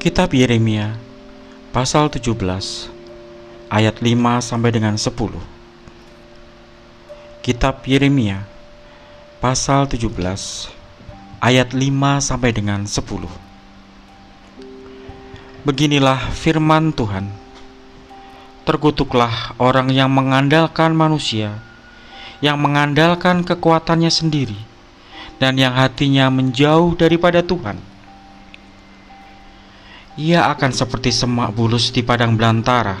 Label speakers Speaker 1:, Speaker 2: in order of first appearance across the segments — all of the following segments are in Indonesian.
Speaker 1: Kitab Yeremia pasal 17 ayat 5 sampai dengan 10. Kitab Yeremia pasal 17 ayat 5 sampai dengan 10. Beginilah firman Tuhan. Terkutuklah orang yang mengandalkan manusia, yang mengandalkan kekuatannya sendiri, dan yang hatinya menjauh daripada Tuhan ia akan seperti semak bulus di padang belantara.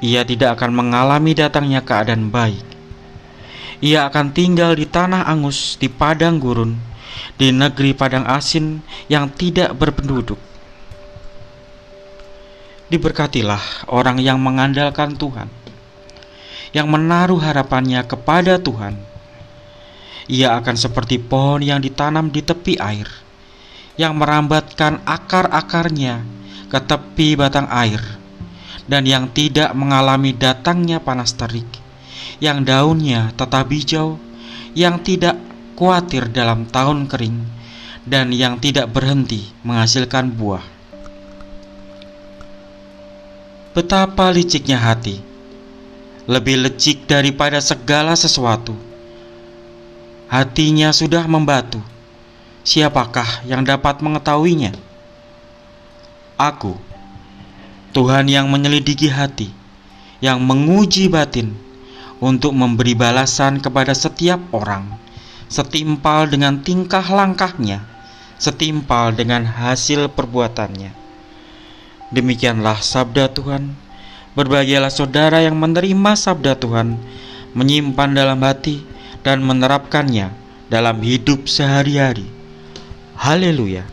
Speaker 1: Ia tidak akan mengalami datangnya keadaan baik. Ia akan tinggal di tanah angus, di padang gurun, di negeri padang asin yang tidak berpenduduk. Diberkatilah orang yang mengandalkan Tuhan, yang menaruh harapannya kepada Tuhan. Ia akan seperti pohon yang ditanam di tepi air yang merambatkan akar-akarnya ke tepi batang air dan yang tidak mengalami datangnya panas terik, yang daunnya tetap hijau, yang tidak khawatir dalam tahun kering, dan yang tidak berhenti menghasilkan buah. Betapa liciknya hati, lebih licik daripada segala sesuatu. Hatinya sudah membatu, siapakah yang dapat mengetahuinya? Aku, Tuhan yang menyelidiki hati, yang menguji batin, untuk memberi balasan kepada setiap orang, setimpal dengan tingkah langkahnya, setimpal dengan hasil perbuatannya. Demikianlah sabda Tuhan. Berbahagialah saudara yang menerima sabda Tuhan, menyimpan dalam hati, dan menerapkannya dalam hidup sehari-hari Haleluya!